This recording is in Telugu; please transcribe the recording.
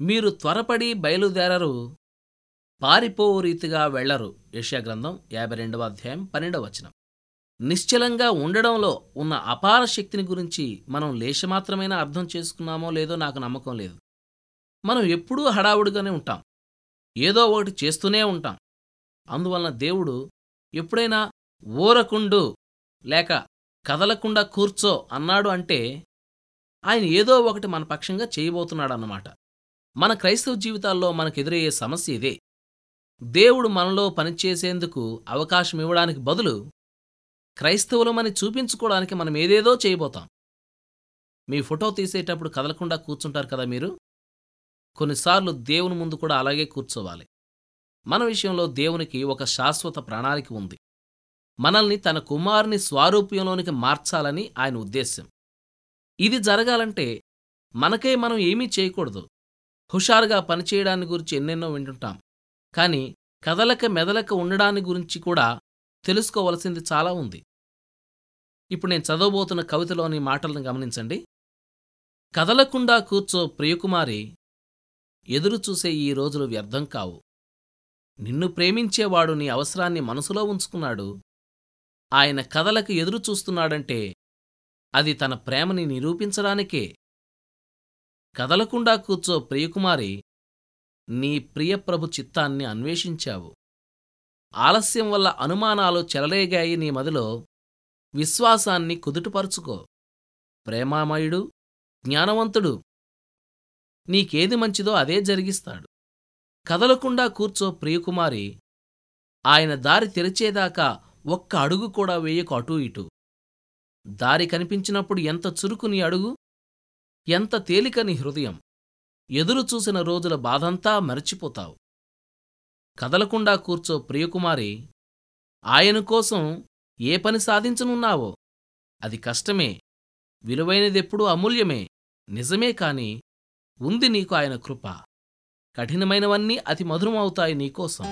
మీరు త్వరపడి బయలుదేరరు. పారిపో రీతిగా వెళ్ళరు యష్యాగ్రంథం యాభై రెండవ అధ్యాయం పన్నెండవ వచనం. నిశ్చలంగా ఉండడంలో ఉన్న అపార శక్తిని గురించి మనం లేశమాత్రమైనా అర్థం చేసుకున్నామో లేదో నాకు నమ్మకం లేదు. మనం ఎప్పుడూ హడావుడిగానే ఉంటాం. ఏదో ఒకటి చేస్తూనే ఉంటాం. అందువలన దేవుడు ఎప్పుడైనా ఊరకుండు లేక కదలకుండా కూర్చో అన్నాడు అంటే ఆయన ఏదో ఒకటి మన పక్షంగా చేయబోతున్నాడన్నమాట. మన క్రైస్తవ జీవితాల్లో మనకెదురయ్యే సమస్య ఇదే. దేవుడు మనలో పనిచేసేందుకు అవకాశం ఇవ్వడానికి బదులు క్రైస్తవులమని చూపించుకోవడానికి మనం ఏదేదో చేయబోతాం. మీ ఫోటో తీసేటప్పుడు కదలకుండా కూర్చుంటారు కదా మీరు? కొన్నిసార్లు దేవుని ముందు కూడా అలాగే కూర్చోవాలి. మన విషయంలో దేవునికి ఒక శాశ్వత ప్రణాళిక ఉంది. మనల్ని తన కుమారుని స్వారూప్యంలోనికి మార్చాలని ఆయన ఉద్దేశ్యం. ఇది జరగాలంటే మనకే మనం ఏమీ చేయకూడదు. హుషారుగా పనిచేయడాన్ని గురించి ఎన్నెన్నో వింటుంటాం. కానీ కదలక మెదలక ఉండడాన్ని గురించి కూడా తెలుసుకోవలసింది చాలా ఉంది. ఇప్పుడు నేను చదవబోతున్న కవితలోని మాటలను గమనించండి. కదలకుండా కూర్చో ప్రియకుమారి ఎదురుచూసే ఈ రోజులు వ్యర్థం కావు. నిన్ను ప్రేమించేవాడు నీ అవసరాన్ని మనసులో ఉంచుకున్నాడు. ఆయన కథలకు ఎదురు చూస్తున్నాడంటే అది తన ప్రేమని నిరూపించడానికే కదలకుండా కూర్చో ప్రియకుమారి నీ ప్రియప్రభు చిత్తాన్ని అన్వేషించావు. ఆలస్యం వల్ల అనుమానాలు చెలరేగాయి నీ మదిలో. విశ్వాసాన్ని కుదుటపరుచుకో. ప్రేమామయుడు జ్ఞానవంతుడు నీకేది మంచిదో అదే జరిగిస్తాడు. కదలకుండా కూర్చో ప్రియకుమారి ఆయన దారి తెరిచేదాకా ఒక్క అడుగు కూడా వేయకు అటూ ఇటూ. దారి కనిపించినప్పుడు ఎంత చురుకు నీ అడుగు? ఎంత తేలికని హృదయం. ఎదురు చూసిన రోజుల బాధంతా మరచిపోతావు. కదలకుండా కూర్చో ప్రియకుమారి ఆయన కోసం ఏ పని సాధించనున్నావో? అది కష్టమే. విలువైనదెప్పుడూ అమూల్యమే. నిజమే కాని ఉంది నీకు ఆయన కృప. కఠినమైనవన్నీ అతి మధురమవుతాయి నీకోసం